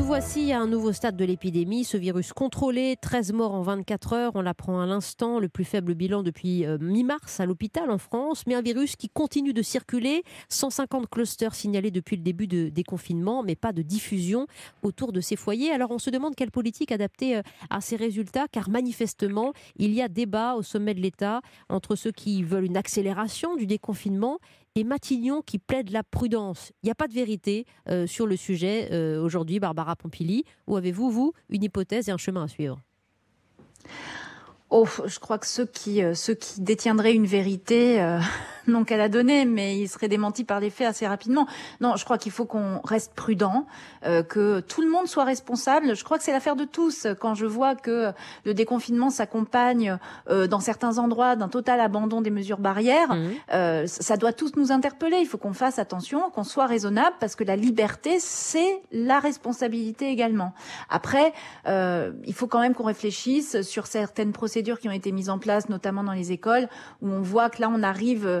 Nous voici à un nouveau stade de l'épidémie. Ce virus contrôlé, 13 morts en 24 heures, on l'apprend à l'instant, le plus faible bilan depuis euh, mi-mars à l'hôpital en France, mais un virus qui continue de circuler. 150 clusters signalés depuis le début de, des confinements, mais pas de diffusion autour de ces foyers. Alors on se demande quelle politique adapter euh, à ces résultats, car manifestement, il y a débat au sommet de l'État entre ceux qui veulent une accélération du déconfinement et Matignon qui plaide la prudence. Il n'y a pas de vérité euh, sur le sujet euh, aujourd'hui, Barbara Pompili. Ou avez-vous, vous, une hypothèse et un chemin à suivre? Oh, je crois que ceux qui, euh, ceux détiendraient une vérité n'ont qu'à la donner, mais ils seraient démentis par les faits assez rapidement. Non, je crois qu'il faut qu'on reste prudent, euh, que tout le monde soit responsable. Je crois que c'est l'affaire de tous. Quand je vois que le déconfinement s'accompagne dans certains endroits d'un total abandon des mesures barrières, mmh. ça doit tous nous interpeller. Il faut qu'on fasse attention, qu'on soit raisonnable, parce que la liberté, c'est la responsabilité également. Après, il faut quand même qu'on réfléchisse sur certaines procédures qui ont été mises en place, notamment dans les écoles, où on voit que là, on arrive euh,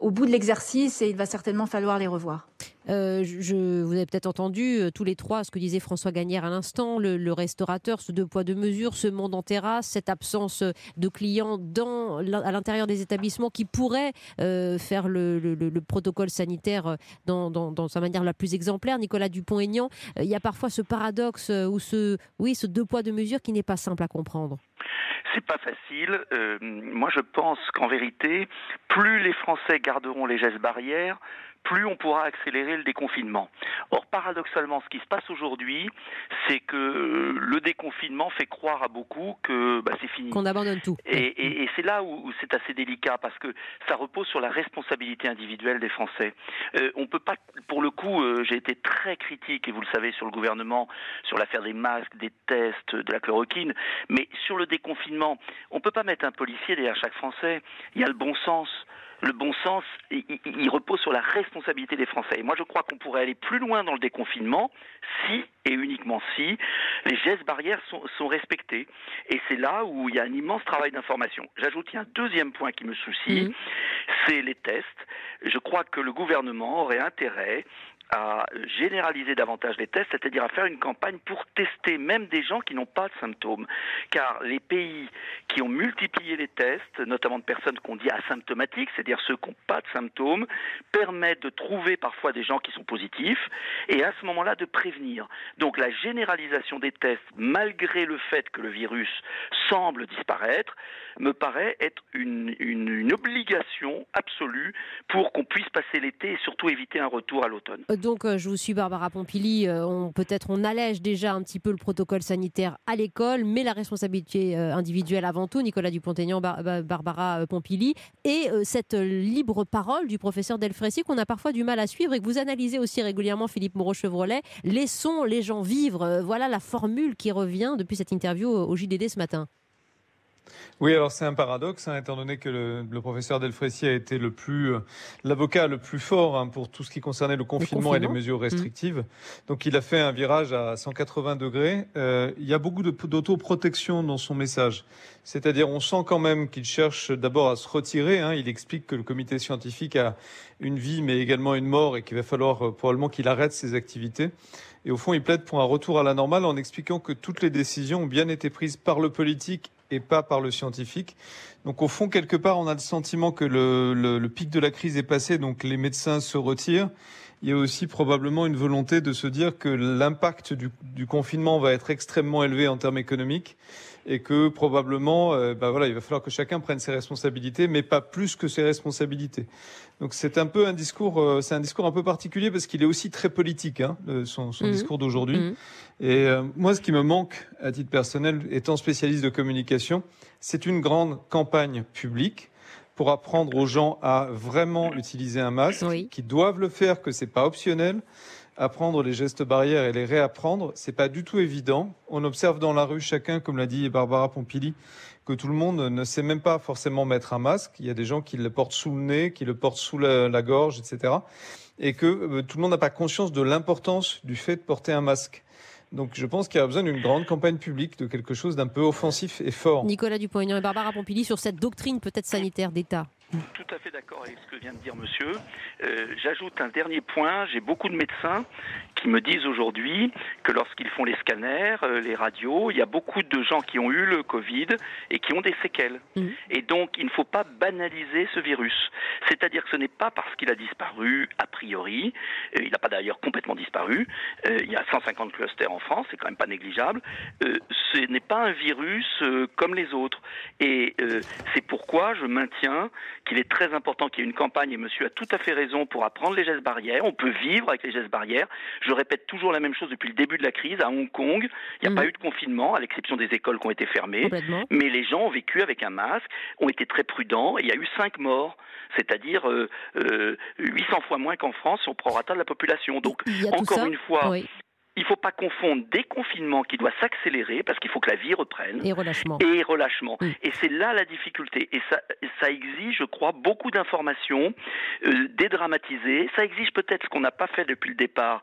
au bout de l'exercice et il va certainement falloir les revoir. Euh, je, vous avez peut-être entendu euh, tous les trois ce que disait François Gagnère à l'instant, le, restaurateur, ce deux poids deux mesures, ce monde en terrasse, cette absence de clients dans, à l'intérieur des établissements qui pourrait faire le, protocole sanitaire dans, dans, sa manière la plus exemplaire. Nicolas Dupont-Aignan, il y a parfois ce paradoxe ou ce, oui, ce deux poids deux mesures qui n'est pas simple à comprendre. C'est pas facile. Euh, moi, je pense qu'en vérité, plus les Français garderont les gestes barrières, plus on pourra accélérer le déconfinement. Or, paradoxalement, ce qui se passe aujourd'hui, c'est que le déconfinement fait croire à beaucoup que bah, c'est fini. Qu'on abandonne tout. Et, c'est là où, c'est assez délicat, parce que ça repose sur la responsabilité individuelle des Français. Euh, on peut pas, pour le coup, euh, j'ai été très critique, et vous le savez, sur le gouvernement, sur l'affaire des masques, des tests, de la chloroquine, mais sur le déconfinement, on ne peut pas mettre un policier derrière chaque Français. Il y a le bon sens le bon sens, il, repose sur la responsabilité des Français. Et moi, je crois qu'on pourrait aller plus loin dans le déconfinement si, et uniquement si, les gestes barrières sont, respectés. Et c'est là où il y a un immense travail d'information. J'ajoute, un deuxième point qui me soucie, mmh. c'est les tests. Je crois que le gouvernement aurait intérêt à généraliser davantage les tests, c'est-à-dire à faire une campagne pour tester même des gens qui n'ont pas de symptômes. Car les pays qui ont multiplié les tests, notamment de personnes qu'on dit asymptomatiques, c'est-à-dire ceux qui n'ont pas de symptômes, permettent de trouver parfois des gens qui sont positifs et à ce moment-là de prévenir. Donc la généralisation des tests, malgré le fait que le virus semble disparaître, me paraît être une, une obligation absolue pour qu'on puisse passer l'été et surtout éviter un retour à l'automne. Euh, donc, euh, je vous suis, Barbara Pompili. Euh, peut-être on allège déjà un petit peu le protocole sanitaire à l'école, mais la responsabilité individuelle avant tout, Nicolas Dupont-Aignan, Barbara Pompili, et cette libre parole du professeur Delfrécy qu'on a parfois du mal à suivre et que vous analysez aussi régulièrement, Philippe Moreau-Chevrolet. Laissons les gens vivre. Voilà la formule qui revient depuis cette interview au JDD ce matin. Oui, alors c'est un paradoxe, hein, étant donné que le, professeur Delfrécy a été le plus, euh, l'avocat le plus fort hein, pour tout ce qui concernait le confinement, et les mesures mmh. restrictives. Donc il a fait un virage à 180 degrés. Euh, il y a beaucoup d'autoprotection dans son message. C'est-à-dire, on sent quand même qu'il cherche d'abord à se retirer. Hein. Il explique que le comité scientifique a une vie, mais également une mort, et qu'il va falloir euh, probablement qu'il arrête ses activités. Et au fond, il plaide pour un retour à la normale en expliquant que toutes les décisions ont bien été prises par le politique et pas par le scientifique. Donc au fond, quelque part, on a le sentiment que le, le, pic de la crise est passé, donc les médecins se retirent. Il y a aussi probablement une volonté de se dire que l'impact du, du confinement va être extrêmement élevé en termes économiques et que probablement, euh, bah voilà, il va falloir que chacun prenne ses responsabilités, mais pas plus que ses responsabilités. Donc c'est un peu un discours, euh, c'est un discours un peu particulier parce qu'il est aussi très politique, hein, son, son mmh. discours d'aujourd'hui. Mmh. Et euh, moi, ce qui me manque, à titre personnel, étant spécialiste de communication, c'est une grande campagne publique pour apprendre aux gens à vraiment utiliser un masque, qui doivent le faire, que c'est pas optionnel. Apprendre les gestes barrières et les réapprendre, c'est pas du tout évident. On observe dans la rue chacun, comme l'a dit Barbara Pompili, que tout le monde ne sait même pas forcément mettre un masque. Il y a des gens qui le portent sous le nez, qui le portent sous la, gorge, etc. Et que euh, tout le monde n'a pas conscience de l'importance du fait de porter un masque. Donc je pense qu'il y a besoin d'une grande campagne publique, de quelque chose d'un peu offensif et fort. Nicolas Dupont-Aignan et Barbara Pompili sur cette doctrine peut-être sanitaire d'État. Tout à fait d'accord avec ce que vient de dire monsieur. Euh, j'ajoute un dernier point. J'ai beaucoup de médecins qui me disent aujourd'hui que lorsqu'ils font les scanners, euh, les radios, il y a beaucoup de gens qui ont eu le Covid et qui ont des séquelles. Mmh. Et donc, il ne faut pas banaliser ce virus. C'est-à-dire que ce n'est pas parce qu'il a disparu a priori, euh, il n'a pas d'ailleurs complètement disparu, euh, il y a 150 clusters en France, c'est quand même pas négligeable, ce n'est pas un virus comme les autres. Et c'est pourquoi je maintiens qu'il est très important qu'il y ait une campagne, et monsieur a tout à fait raison, pour apprendre les gestes barrières. On peut vivre avec les gestes barrières. Je répète toujours la même chose depuis le début de la crise. À Hong Kong, il n'y a mm. pas eu de confinement, à l'exception des écoles qui ont été fermées. Mais les gens ont vécu avec un masque, ont été très prudents, et il y a eu cinq morts c'est-à-dire 800 euh, euh, fois moins qu'en France au prorata de la population. Donc, encore une fois, il ne faut pas confondre déconfinement qui doit s'accélérer parce qu'il faut que la vie reprenne et relâchement. Et relâchement. Et c'est là la difficulté. Et ça, ça exige, je crois, beaucoup d'informations, euh, dédramatiser. Ça exige peut-être ce qu'on n'a pas fait depuis le départ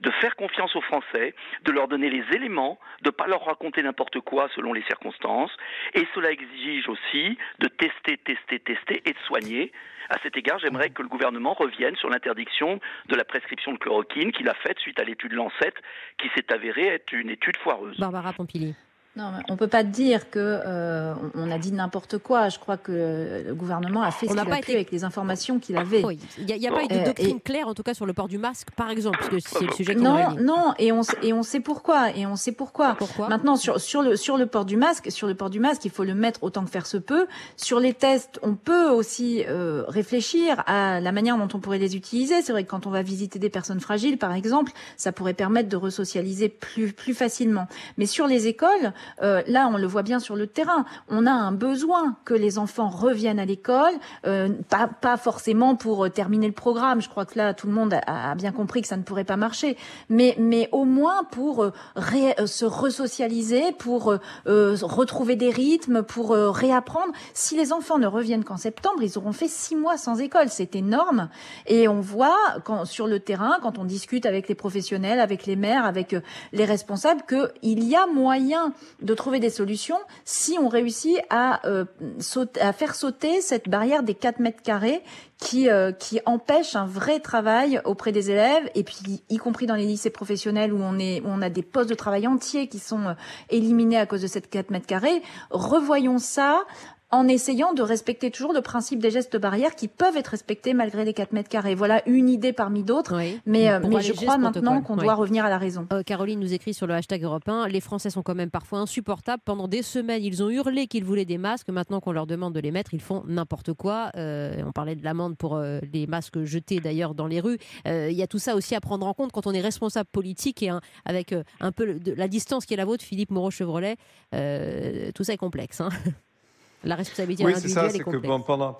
de faire confiance aux Français, de leur donner les éléments, de ne pas leur raconter n'importe quoi selon les circonstances. Et cela exige aussi de tester, tester, tester et de soigner. À cet égard, j'aimerais que le gouvernement revienne sur l'interdiction de la prescription de chloroquine qu'il a faite suite à l'étude Lancet, qui s'est avérée être une étude foireuse. Barbara Pompili. Non, on peut pas dire que euh, on a dit n'importe quoi. Je crois que le gouvernement a fait ce qu'il a pu avec les informations qu'il avait. il n'y a, pas eu de euh, doctrine claire, en tout cas sur le port du masque, par exemple, parce que c'est le sujet. Non, non, et on et on sait pourquoi, et on sait pourquoi. Pourquoi? Maintenant sur sur le sur le port du masque, sur le port du masque, il faut le mettre autant que faire se peut. Sur les tests, on peut aussi euh, réfléchir à la manière dont on pourrait les utiliser. C'est vrai que quand on va visiter des personnes fragiles, par exemple, ça pourrait permettre de resocialiser plus plus facilement. Mais sur les écoles euh, là, on le voit bien sur le terrain. On a un besoin que les enfants reviennent à l'école, euh, pas, pas, forcément pour euh, terminer le programme. Je crois que là, tout le monde a, bien compris que ça ne pourrait pas marcher, mais, mais au moins pour se resocialiser, pour retrouver des rythmes, pour réapprendre. Si les enfants ne reviennent qu'en septembre, ils auront fait six mois sans école. C'est énorme. Et on voit quand, sur le terrain, quand on discute avec les professionnels, avec les maires, avec les responsables, qu'il y a moyen de trouver des solutions si on réussit à, euh, à faire sauter cette barrière des 4 mètres carrés qui, euh, qui empêche un vrai travail auprès des élèves et puis y compris dans les lycées professionnels où on est où on a des postes de travail entiers qui sont euh, éliminés à cause de cette 4 mètres carrés. Revoyons ça en essayant de respecter toujours le principe des gestes barrières qui peuvent être respectés malgré les 4 mètres carrés. Voilà une idée parmi d'autres, mais, euh, mais je crois maintenant qu'on doit revenir à la raison. Euh, Caroline nous écrit sur le hashtag européen, les Français sont quand même parfois insupportables. Pendant des semaines, ils ont hurlé qu'ils voulaient des masques. Maintenant qu'on leur demande de les mettre, ils font n'importe quoi. Euh, on parlait de l'amende pour les masques jetés d'ailleurs dans les rues. Il y a tout ça aussi à prendre en compte quand on est responsable politique et avec un peu de la distance qui est la vôtre, Philippe Moreau-Chevrolet. tout ça est complexe. Hein la responsabilité oui, c'est ça, c'est que pendant.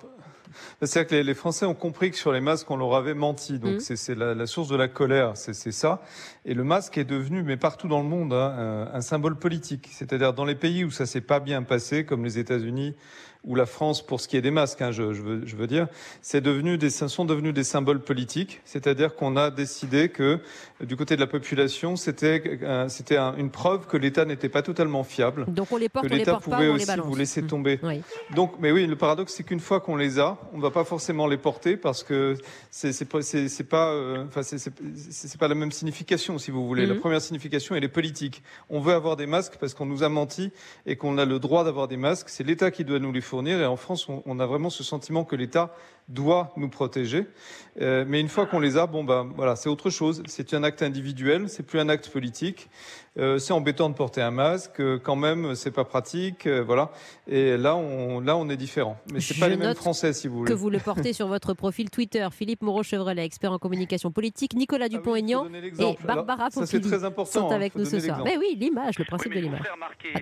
C'est-à-dire que les, Français ont compris que sur les masques, on leur avait menti. Donc, mmh. c'est la, source de la colère, c'est ça. Et le masque est devenu, mais partout dans le monde, hein, un, un, symbole politique. C'est-à-dire dans les pays où ça s'est pas bien passé, comme les États-Unis, ou la France pour ce qui est des masques, hein, je, je, veux, je, veux, dire, c'est devenu des, sont devenus des symboles politiques, c'est-à-dire qu'on a décidé que du côté de la population, c'était euh, c'était une preuve que l'État n'était pas totalement fiable, Donc on les porte, que l'État pouvait aussi vous laisser mmh. tomber. Donc, mais oui, le paradoxe, c'est qu'une fois qu'on les a, on ne va pas forcément les porter parce que c'est pas, c'est pas, euh, enfin c'est pas la même signification, si vous voulez. La mmh. première signification, elle est politique. On veut avoir des masques parce qu'on nous a menti et qu'on a le droit d'avoir des masques. C'est l'État qui doit nous les fournir. Et en France, on, a vraiment ce sentiment que l'État doit nous protéger. Euh, mais une fois qu'on les a, bon ben voilà, c'est autre chose. C'est un acte individuel, c'est plus un acte politique. Euh, c'est embêtant de porter un masque, euh, quand même, c'est pas pratique, voilà. Et là, on là on est différent. Mais c'est pas les mêmes Français, si vous voulez. Que vous le portez sur votre profil Twitter, Philippe Moreau-Chevrelet, expert en communication politique, Nicolas ah Dupont-Aignan et Barbara Pompili sont hein, avec nous ce soir. Mais oui, l'image, le principe de l'image. Je vous ferai remarquer,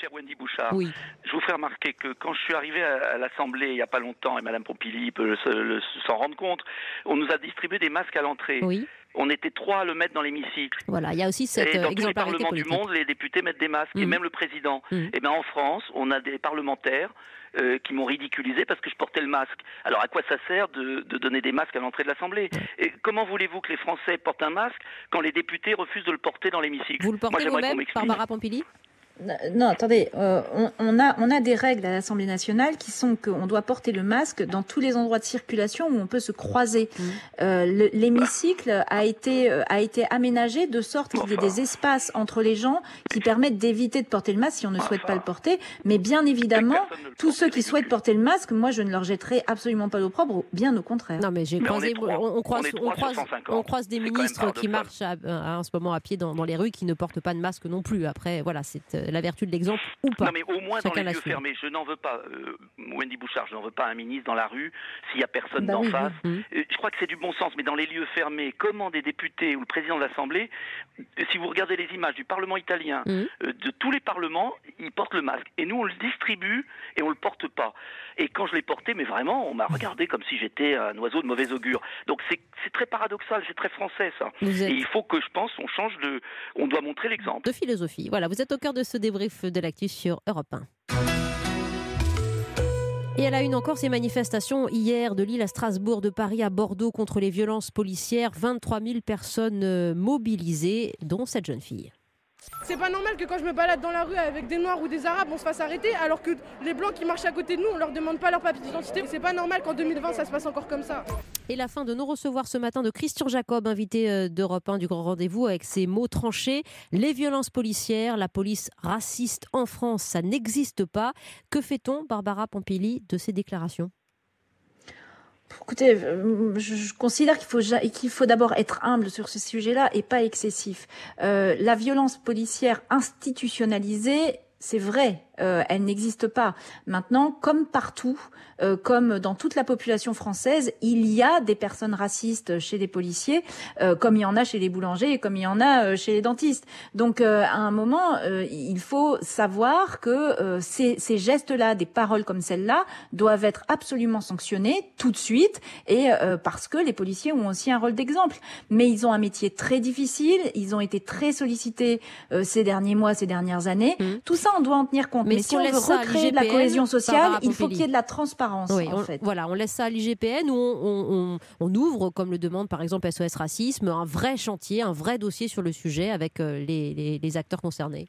cher Wendy Bouchard, oui. je vous ferai remarquer que quand je suis arrivé à, l'Assemblée il n'y a pas longtemps, et Madame Pompili peut s'en rendre compte, on nous a distribué des masques à l'entrée. Oui. On était trois à le mettre dans l'hémicycle. Voilà, il y a aussi cette et dans tous les parlements du monde, les députés mettent des masques, et mm. même le président. Mm. Et eh bien en France, on a des parlementaires euh, qui m'ont ridiculisé parce que je portais le masque. Alors à quoi ça sert de, donner des masques à l'entrée de l'Assemblée? Et comment voulez-vous que les Français portent un masque quand les députés refusent de le porter dans l'hémicycle? Vous le portez vous-même, Barbara Pompili? Non, attendez, euh, on, a, on a des règles à l'Assemblée nationale qui sont qu'on doit porter le masque dans tous les endroits de circulation où on peut se croiser. Mmh. Euh, l'hémicycle a été, euh, a été aménagé de sorte qu'il y ait des espaces entre les gens qui permettent d'éviter de porter le masque si on ne souhaite pas le porter. Mais bien évidemment, tous ceux qui souhaitent porter le masque, moi je ne leur jetterai absolument pas l'opprobre, bien au contraire. Non, mais j'ai croisé, on, croise, on, croise, des ministres qui marchent en ce moment à pied dans, dans, les rues qui ne portent pas de masque non plus. Après, voilà, c'est la vertu de l'exemple ou pas. Non, mais au moins dans les lieux fermés. Je n'en veux pas, euh, Wendy Bouchard, je n'en veux pas un ministre dans la rue s'il n'y a personne bah d'en face. Euh, je crois que c'est du bon sens, mais dans les lieux fermés, comment des députés ou le président de l'Assemblée, euh, si vous regardez les images du Parlement italien, mmh. de tous les parlements, ils portent le masque. Et nous, on le distribue et on ne le porte pas. Et quand je l'ai porté, mais vraiment, on m'a regardé comme si j'étais un oiseau de mauvais augure. Donc c'est très paradoxal, c'est très français ça. Et il faut que je pense, on change de, on doit montrer l'exemple. De philosophie. Voilà, vous êtes au cœur de ce débrief de l'actu sur Europe 1. Et elle a une encore ces manifestations hier de Lille à Strasbourg, de Paris à Bordeaux contre les violences policières. 23 000 personnes euh, mobilisées, dont cette jeune fille. C'est pas normal que quand je me balade dans la rue avec des noirs ou des arabes, on se fasse arrêter, alors que les blancs qui marchent à côté de nous, on leur demande pas leur papier d'identité. C'est pas normal qu'en 2020 ça se passe encore comme ça. Et la fin de nous recevoir ce matin de Christian Jacob, invité euh, d'Europe 1 du Grand Rendez-vous, avec ses mots tranchés. Les violences policières, la police raciste en France, ça n'existe pas. Que fait-on, Barbara Pompili, de ces déclarations? Écoutez, euh, je considère qu'il faut qu'il faut d'abord être humble sur ce sujet-là et pas excessif. Euh, la violence policière institutionnalisée, c'est vrai, euh, elle n'existe pas. Maintenant, comme partout, euh, comme dans toute la population française, il y a des personnes racistes chez les policiers, euh, comme il y en a chez les boulangers et comme il y en a chez les dentistes. Donc, à un moment, il faut savoir que ces, ces gestes-là, des paroles comme celle-là, doivent être absolument sanctionnés tout de suite, et parce que les policiers ont aussi un rôle d'exemple. Mais ils ont un métier très difficile, ils ont été très sollicités ces derniers mois, ces dernières années. Mmh. Tout ça, on doit en tenir compte. Mais, si, on, veut recréer de la cohésion sociale, il faut qu'il y ait de la transparence. en fait. Voilà, on laisse ça à l'IGPN où on, ouvre, comme le demande par exemple SOS Racisme, un vrai chantier, un vrai dossier sur le sujet avec euh, les acteurs concernés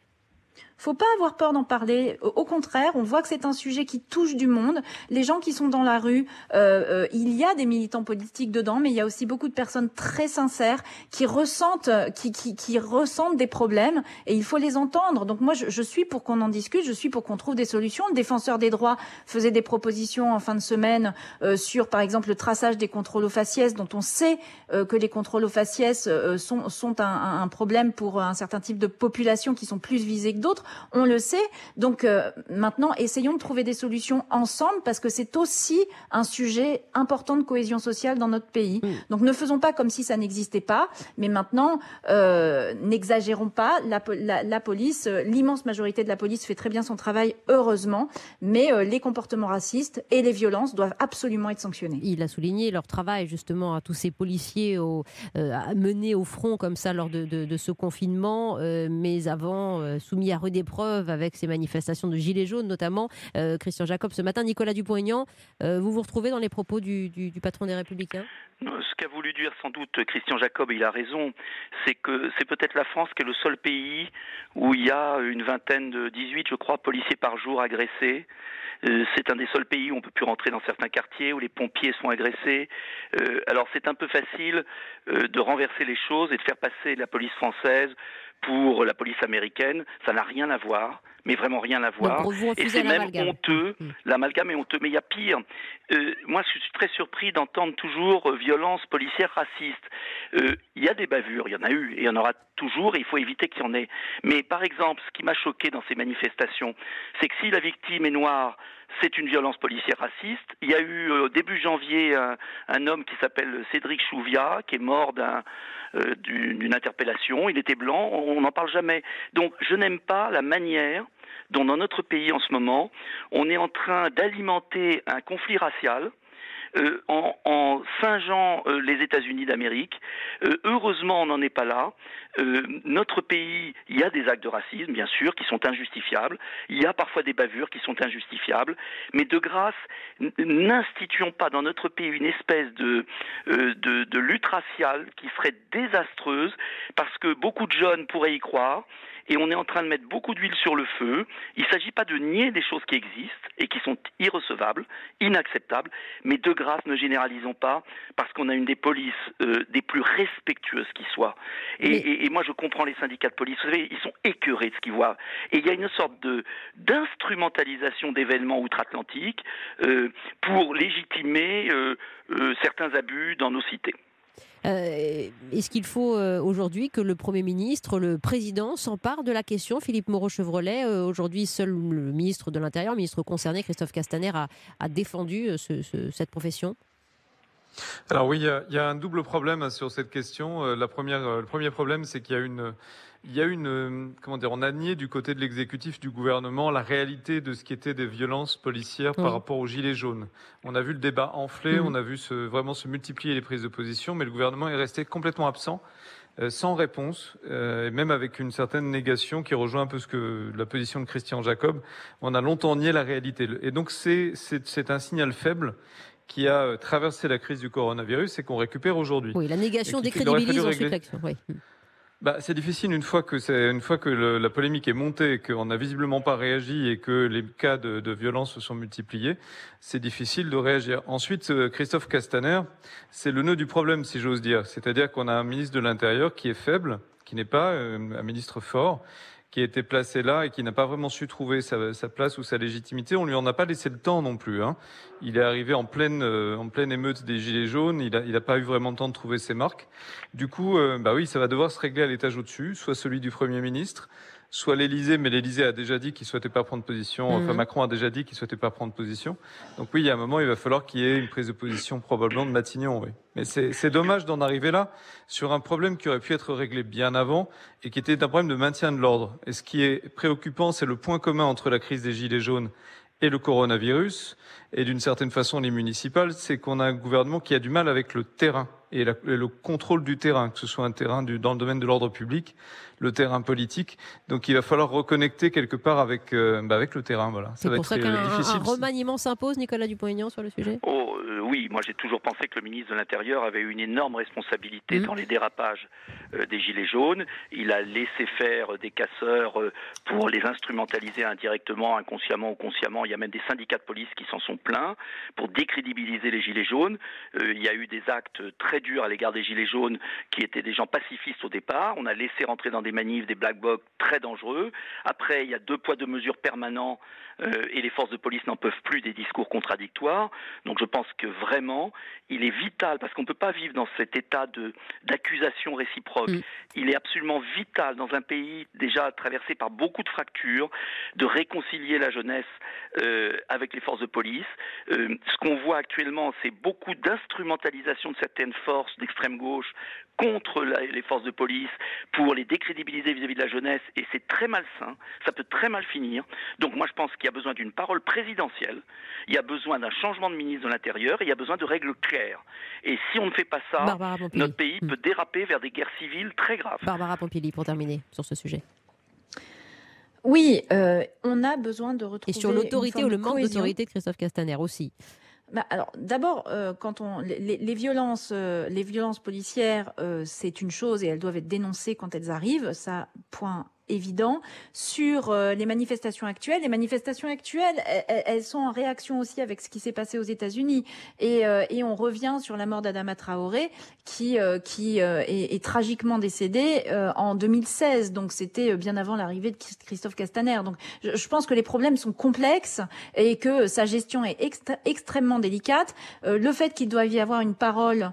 faut pas avoir peur d'en parler. Au contraire, on voit que c'est un sujet qui touche du monde. Les gens qui sont dans la rue, euh, euh, il y a des militants politiques dedans, mais il y a aussi beaucoup de personnes très sincères qui ressentent, qui, qui, qui ressentent des problèmes et il faut les entendre. Donc moi, je, suis pour qu'on en discute, je suis pour qu'on trouve des solutions. Le défenseur des droits faisait des propositions en fin de semaine euh, sur, par exemple, le traçage des contrôles aux faciès, dont on sait euh, que les contrôles aux faciès euh, sont, sont un, un problème pour un certain type de population qui sont plus visées que d'autres on le sait. Donc euh, maintenant, essayons de trouver des solutions ensemble parce que c'est aussi un sujet important de cohésion sociale dans notre pays. Donc ne faisons pas comme si ça n'existait pas, mais maintenant, euh, n'exagérons pas. La, police, euh, l'immense majorité de la police fait très bien son travail, heureusement, mais les comportements racistes et les violences doivent absolument être sanctionnés. Il a souligné leur travail justement à tous ces policiers au, menés au front comme ça lors de, ce confinement, mais avant soumis à avec ces manifestations de gilets jaunes, notamment. Euh, Christian Jacob, ce matin, Nicolas Dupont-Aignan, euh, vous vous retrouvez dans les propos du, patron des Républicains? Ce qu'a voulu dire sans doute Christian Jacob, il a raison, c'est que c'est peut-être la France qui est le seul pays où il y a une vingtaine de 18, je crois, policiers par jour agressés. Euh, c'est un des seuls pays où on peut plus rentrer dans certains quartiers, où les pompiers sont agressés. alors c'est un peu facile de renverser les choses et de faire passer la police française pour la police américaine, ça n'a rien à voir, mais vraiment rien à voir. et c'est même honteux, mm. l'amalgame est honteux, mais il y a pire. Euh, moi, je suis très surpris d'entendre toujours euh, violence policière raciste. Euh, il y a des bavures, il y en a eu, et il y en aura toujours, et il faut éviter qu'il y en ait. Mais par exemple, ce qui m'a choqué dans ces manifestations, c'est que si la victime est noire, c'est une violence policière raciste. Il y a eu au début janvier un, homme qui s'appelle Cédric Chouvia, qui est mort d'une interpellation. Il était blanc, on n'en parle jamais. Donc je n'aime pas la manière dont dans notre pays en ce moment, on est en train d'alimenter un conflit racial. Euh, en, en, singeant euh, les États-Unis d'Amérique. Euh, heureusement, on n'en est pas là. Notre pays, il y a des actes de racisme, bien sûr, qui sont injustifiables. Il y a parfois des bavures qui sont injustifiables. Mais de grâce, n'instituons pas dans notre pays une espèce de, de, de lutte raciale qui serait désastreuse, parce que beaucoup de jeunes pourraient y croire et on est en train de mettre beaucoup d'huile sur le feu. Il ne s'agit pas de nier des choses qui existent et qui sont irrecevables, inacceptables, mais de grâce, ne généralisons pas, parce qu'on a une des polices euh, des plus respectueuses qui soit. Et, moi, je comprends les syndicats de police. Vous savez, ils sont écœurés de ce qu'ils voient. Et il y a une sorte de d'instrumentalisation d'événements outre-Atlantique euh, pour légitimer euh, certains abus dans nos cités. Euh, est-ce qu'il faut euh, aujourd'hui que le Premier ministre, le Président s'empare de la question? Philippe Moreau-Chevrolet, euh, aujourd'hui seul le ministre de l'Intérieur, ministre concerné, Christophe Castaner, a, défendu cette profession? Alors oui, il y, a, un double problème sur cette question. La première, le premier problème, c'est qu'il y a une il y a une, euh, comment dire, on a nié du côté de l'exécutif du gouvernement la réalité de ce qui était des violences policières par rapport aux gilets jaunes. On a vu le débat enfler, on a vu se, vraiment se multiplier les prises de position, mais le gouvernement est resté complètement absent, euh, sans réponse, euh, et même avec une certaine négation qui rejoint un peu ce que la position de Christian Jacob. On a longtemps nié la réalité, et donc c'est un signal faible qui a traversé la crise du coronavirus et qu'on récupère aujourd'hui. Oui, la négation décrédibilise ensuite Oui. Bah, c'est difficile une fois que c'est une fois que la polémique est montée, qu'on n'a visiblement pas réagi et que les cas de, de violence se sont multipliés, c'est difficile de réagir. Ensuite, euh, Christophe Castaner, c'est le nœud du problème, si j'ose dire. C'est-à-dire qu'on a un ministre de l'Intérieur qui est faible, qui n'est pas euh, un ministre fort, qui été placé là et qui n'a pas vraiment su trouver sa, sa, place ou sa légitimité. On lui en a pas laissé le temps non plus. Hein. Il est arrivé en pleine, euh, en pleine émeute des Gilets jaunes. Il n'a il a pas eu vraiment le temps de trouver ses marques. Du coup, euh, bah oui, ça va devoir se régler à l'étage au-dessus, soit celui du Premier ministre, soit l'Élysée, mais l'Élysée a déjà dit qu'il souhaitait pas prendre position. Enfin, mhm. Macron a déjà dit qu'il souhaitait pas prendre position. Donc oui, il y a un moment, il va falloir qu'il y ait une prise de position probablement de Matignon. Oui. Mais c'est dommage d'en arriver là sur un problème qui aurait pu être réglé bien avant et qui était un problème de maintien de l'ordre. Et ce qui est préoccupant, c'est le point commun entre la crise des gilets jaunes et le coronavirus, et d'une certaine façon les municipales, c'est qu'on a un gouvernement qui a du mal avec le terrain et, le contrôle du terrain, que ce soit un terrain du, dans le domaine de l'ordre public, le terrain politique. Donc il va falloir reconnecter quelque part avec, euh, bah avec le terrain. Voilà. C'est pour ça euh, qu'un remaniement s'impose, Nicolas Dupont-Aignan, sur le sujet? Oh, euh, Oui, moi j'ai toujours pensé que le ministre de l'Intérieur avait une énorme responsabilité mmh. dans les dérapages des Gilets jaunes. Il a laissé faire des casseurs pour les instrumentaliser indirectement, inconsciemment ou consciemment. Il y a même des syndicats de police qui s'en sont plaints pour décrédibiliser les Gilets jaunes. il y a eu des actes très durs à l'égard des Gilets jaunes qui étaient des gens pacifistes au départ. On a laissé rentrer dans des manifs des black blocs très dangereux. Après, il y a deux poids, deux mesures permanents euh, et les forces de police n'en peuvent plus des discours contradictoires. Donc je pense que vraiment, il est vital, parce qu'on ne peut pas vivre dans cet état d'accusation réciproque. Mm. Il est absolument vital dans un pays déjà traversé par beaucoup de fractures, de réconcilier la jeunesse euh, avec les forces de police. Euh, ce qu'on voit actuellement, c'est beaucoup d'instrumentalisation de certaines forces d'extrême gauche contre les forces de police pour les décrédibiliser vis-à-vis de la jeunesse et c'est très malsain, ça peut très mal finir. Donc moi je pense qu'il y a besoin d'une parole présidentielle, il y a besoin d'un changement de ministre de l'Intérieur et il y a besoin de règles claires. Et si on ne fait pas ça, notre pays peut déraper vers des guerres civiles très graves. Barbara Pompili pour terminer sur ce sujet. Oui, euh, on a besoin de retrouver. Et sur l'autorité ou le manque d'autorité de Christophe Castaner aussi. Bah, alors, d'abord, euh, quand on les, violences, euh, les violences policières, euh, c'est une chose et elles doivent être dénoncées quand elles arrivent. Ça, point évident sur euh, les manifestations actuelles. Les manifestations actuelles, elles, sont en réaction aussi avec ce qui s'est passé aux États-Unis. Et, euh, et, on revient sur la mort d'Adama Traoré, qui, euh, qui est, est, tragiquement décédé en 2016. Donc c'était bien avant l'arrivée de Christophe Castaner. Donc je, pense que les problèmes sont complexes et que sa gestion est extrêmement délicate. le fait qu'il doit y avoir une parole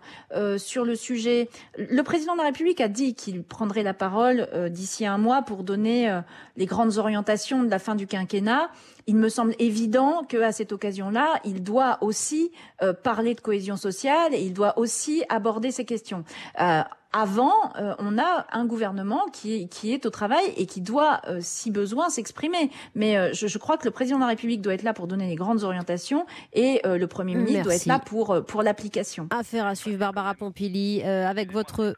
sur le sujet, le président de la République a dit qu'il prendrait la parole d'ici un mois pour donner euh, les grandes orientations de la fin du quinquennat, il me semble évident qu'à cette occasion-là, il doit aussi euh, parler de cohésion sociale et il doit aussi aborder ces questions. Euh, avant, on a un gouvernement qui, qui, est au travail et qui doit, si besoin, s'exprimer. Mais je, je, crois que le président de la République doit être là pour donner les grandes orientations et le Premier ministre doit être là pour, pour l'application. Affaire à suivre, Barbara Pompili, avec votre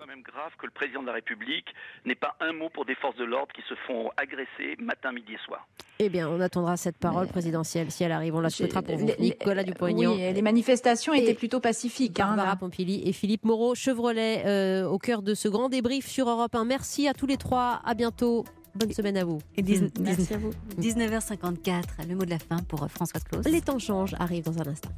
que le président de la République n'ait pas un mot pour des forces de l'ordre qui se font agresser matin, midi et soir. Eh bien, on attendra cette parole présidentielle si elle arrive. On la souhaitera pour vous. Nicolas Dupont-Aignan. Oui, les manifestations étaient plutôt pacifiques. Hein, Barbara Pompili et Philippe Moreau Chevrolet euh, au cœur de ce grand débrief sur Europe 1. Merci à tous les trois. À bientôt. Bonne semaine à vous. Et Merci à vous. 19h54, le mot de la fin pour François Claus. Les temps changent, arrive dans un instant.